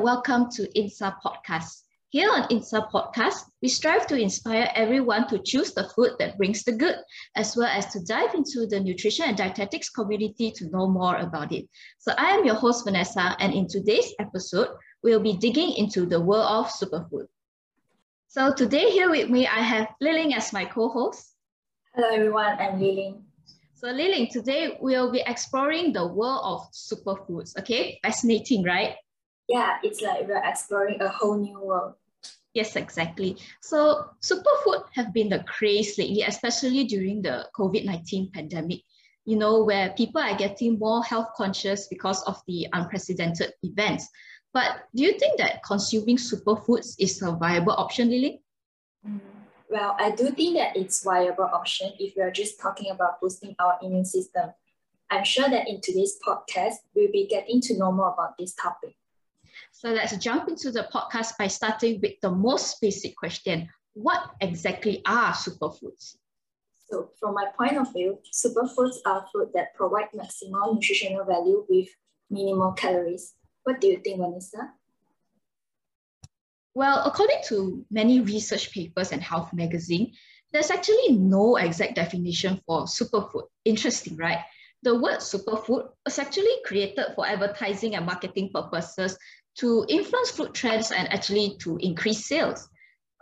And welcome to INSA Podcast. Here on INSA Podcast, we strive to inspire everyone to choose the food that brings the good, as well as to dive into the nutrition and dietetics community to know more about it. So I am your host, Vanessa, and in today's episode, we'll be digging into the world of superfood. So today here with me, I have Li Ling as my co-host. Hello everyone, I'm Li Ling. So Li Ling, today we'll be exploring the world of superfoods, okay? Fascinating, right? Yeah, it's like we're exploring a whole new world. Yes, exactly. So superfood have been the craze lately, especially during the COVID-19 pandemic, you know, where people are getting more health conscious because of the unprecedented events. But do you think that consuming superfoods is a viable option, Lily? Mm, well, I do think that it's a viable option if we are just talking about boosting our immune system. I'm sure that in today's podcast, we'll be getting to know more about this topic. So let's jump into the podcast by starting with the most basic question. What exactly are superfoods? So from my point of view, superfoods are food that provide maximal nutritional value with minimal calories. What do you think, Vanessa? Well, according to many research papers and health magazine, there's actually no exact definition for superfood. Interesting, right? The word superfood was actually created for advertising and marketing purposes to influence food trends and actually to increase sales.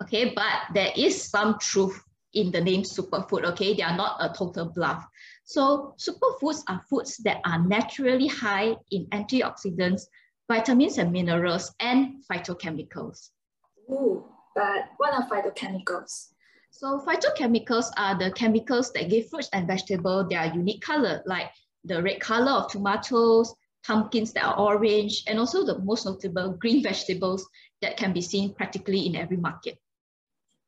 Okay, but there is some truth in the name superfood, okay? They are not a total bluff. So superfoods are foods that are naturally high in antioxidants, vitamins and minerals, and phytochemicals. Ooh, but what are phytochemicals? So phytochemicals are the chemicals that give fruits and vegetables their unique color, like the red color of tomatoes, pumpkins that are orange, and also the most notable green vegetables that can be seen practically in every market.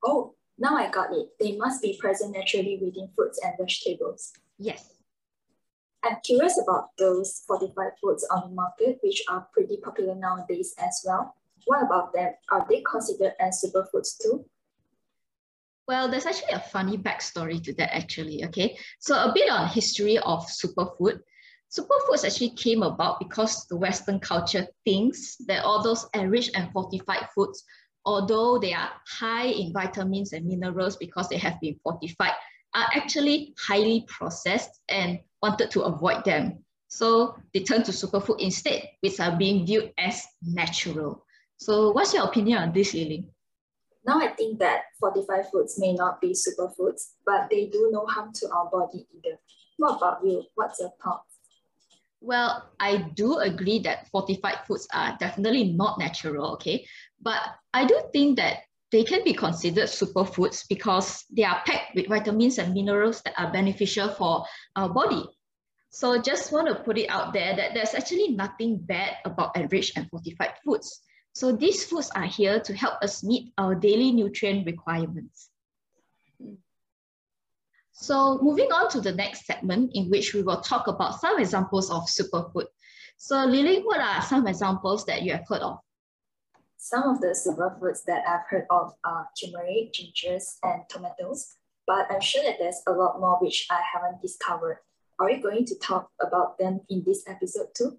Oh, now I got it. They must be present naturally within fruits and vegetables. Yes. I'm curious about those fortified foods on the market, which are pretty popular nowadays as well. What about them? Are they considered as superfoods too? Well, there's actually a funny backstory to that actually, okay? So a bit on history of superfood. Superfoods actually came about because the Western culture thinks that all those enriched and fortified foods, although they are high in vitamins and minerals because they have been fortified, are actually highly processed and wanted to avoid them. So they turn to superfood instead, which are being viewed as natural. So what's your opinion on this, Lily? Now I think that fortified foods may not be superfoods, but they do no harm to our body either. What about you? What's your thought? Well, I do agree that fortified foods are definitely not natural, okay? But I do think that they can be considered superfoods because they are packed with vitamins and minerals that are beneficial for our body. So just want to put it out there that there's actually nothing bad about enriched and fortified foods. So these foods are here to help us meet our daily nutrient requirements. So moving on to the next segment in which we will talk about some examples of superfood. So Lily, what are some examples that you have heard of? Some of the superfoods that I've heard of are turmeric, gingers, and tomatoes, but I'm sure that there's a lot more which I haven't discovered. Are we going to talk about them in this episode too?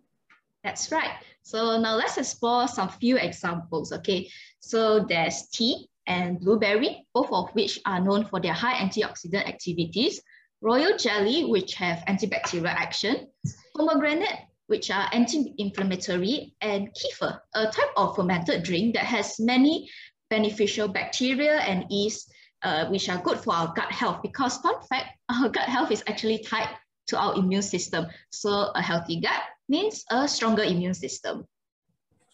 That's right. So now let's explore some few examples, okay? So there's tea, and blueberry, both of which are known for their high antioxidant activities, royal jelly, which have antibacterial action, pomegranate, which are anti-inflammatory, and kefir, a type of fermented drink that has many beneficial bacteria and yeast, uh, which are good for our gut health. Because fun fact, our gut health is actually tied to our immune system. So a healthy gut means a stronger immune system.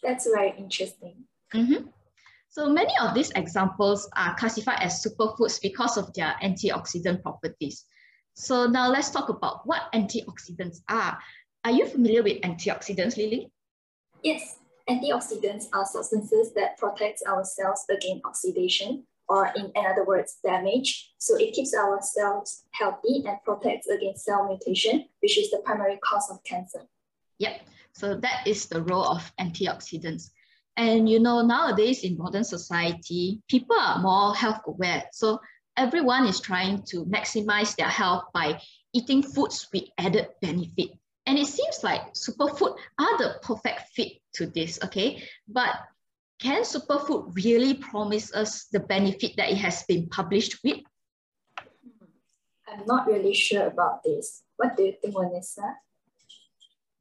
That's very interesting. Mm -hmm. So many of these examples are classified as superfoods because of their antioxidant properties. So now let's talk about what antioxidants are. Are you familiar with antioxidants, Lily? Yes, antioxidants are substances that protect our cells against oxidation, or in other words, damage. So it keeps our cells healthy and protects against cell mutation, which is the primary cause of cancer. Yep, so that is the role of antioxidants. And you know, nowadays in modern society, people are more health aware. So everyone is trying to maximize their health by eating foods with added benefit. And it seems like superfood are the perfect fit to this, okay? But can superfood really promise us the benefit that it has been published with? I'm not really sure about this. What do you think, Vanessa?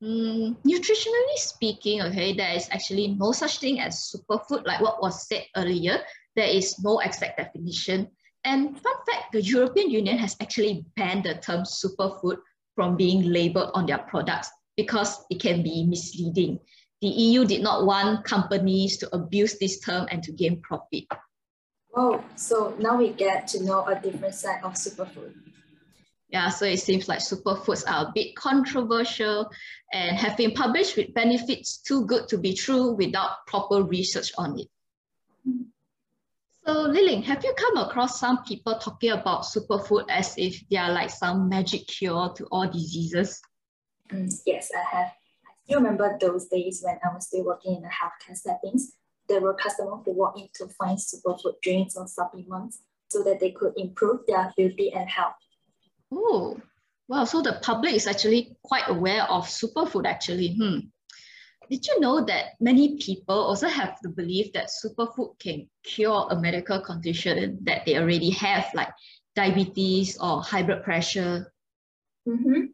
Mm, nutritionally speaking, okay, there is actually no such thing as superfood, like what was said earlier. There is no exact definition. And fun fact, the European Union has actually banned the term superfood from being labeled on their products because it can be misleading. The EU did not want companies to abuse this term and to gain profit. Oh, so now we get to know a different side of superfood. Yeah, so it seems like superfoods are a bit controversial and have been published with benefits too good to be true without proper research on it. So Li Ling, have you come across some people talking about superfood as if they are like some magic cure to all diseases? Mm, yes, I have. I still remember those days when I was still working in the healthcare settings. There were customers who walked in to find superfood drinks or supplements so that they could improve their beauty and health. Oh, wow. So the public is actually quite aware of superfood actually. Hmm. Did you know that many people also have the belief that superfood can cure a medical condition that they already have, like diabetes or high blood pressure? Mm-hmm.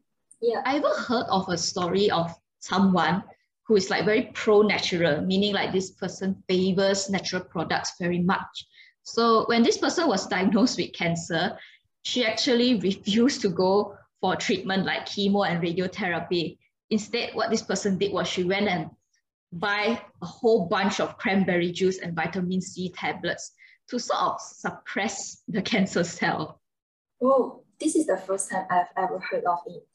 Yeah. I ever heard of a story of someone who is like very pro-natural, meaning like this person favors natural products very much. So when this person was diagnosed with cancer, she actually refused to go for treatment like chemo and radiotherapy. Instead, what this person did was she went and buy a whole bunch of cranberry juice and vitamin C tablets to sort of suppress the cancer cell. Oh, this is the first time I've ever heard of it.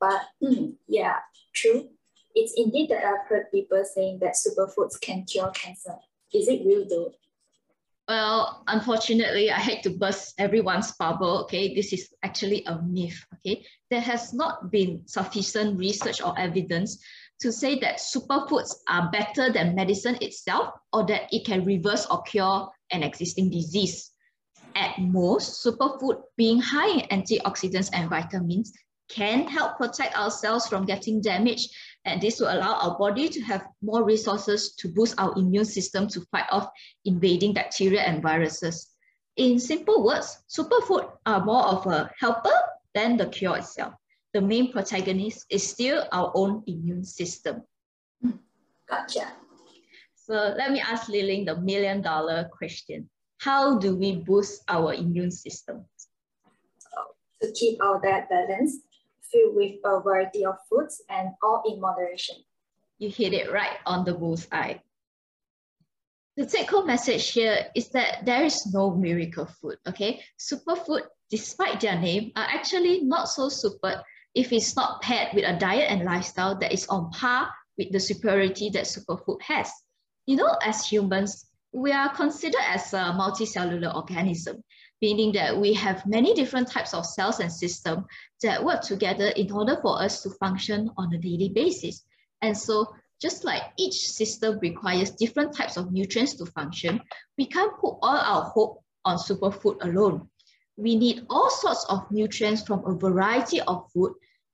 But mm, yeah, true. It's indeed that I've heard people saying that superfoods can cure cancer. Is it real though? Well, unfortunately, I hate to burst everyone's bubble. Okay, this is actually a myth. Okay, there has not been sufficient research or evidence to say that superfoods are better than medicine itself or that it can reverse or cure an existing disease. At most, superfood being high in antioxidants and vitamins can help protect ourselves from getting damaged and this will allow our body to have more resources to boost our immune system to fight off invading bacteria and viruses. In simple words, superfood are more of a helper than the cure itself. The main protagonist is still our own immune system. Gotcha. So let me ask Li Ling the million dollar question. How do we boost our immune system? To keep our diet balanced, filled with a variety of foods and all in moderation. You hit it right on the bullseye. The take home message here is that there is no miracle food, okay? Superfood, despite their name, are actually not so super if it's not paired with a diet and lifestyle that is on par with the superiority that superfood has. You know, as humans, we are considered as a multicellular organism meaning that we have many different types of cells and systems that work together in order for us to function on a daily basis. And so just like each system requires different types of nutrients to function, we can't put all our hope on superfood alone. We need all sorts of nutrients from a variety of food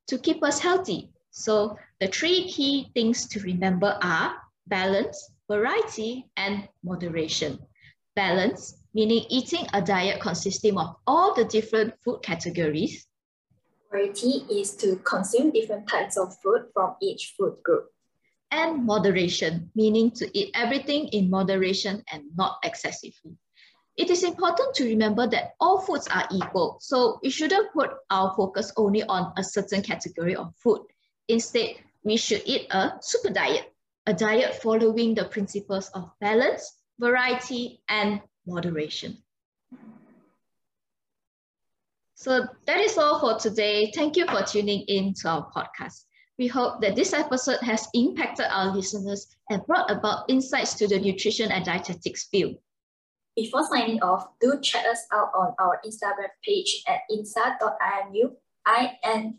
to keep us healthy. So the three key things to remember are balance, variety, and moderation. Balance meaning eating a diet consisting of all the different food categories. Variety is to consume different types of food from each food group. And moderation, meaning to eat everything in moderation and not excessively. It is important to remember that all foods are equal, so we shouldn't put our focus only on a certain category of food. Instead, we should eat a super diet, a diet following the principles of balance, variety, and moderation. So that is all for today. Thank you for tuning in to our podcast. We hope that this episode has impacted our listeners and brought about insights to the nutrition and dietetics field. Before signing off, do check us out on our Instagram page at insa.imu, I-N-E-S-A.imu,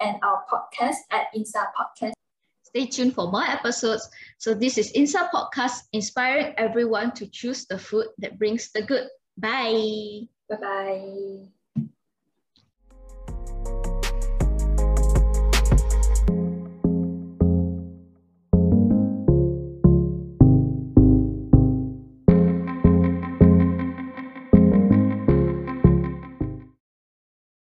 and our podcast at Insa Podcast. Stay tuned for more episodes. So this is Insa Podcast, inspiring everyone to choose the food that brings the good. Bye. Bye-bye.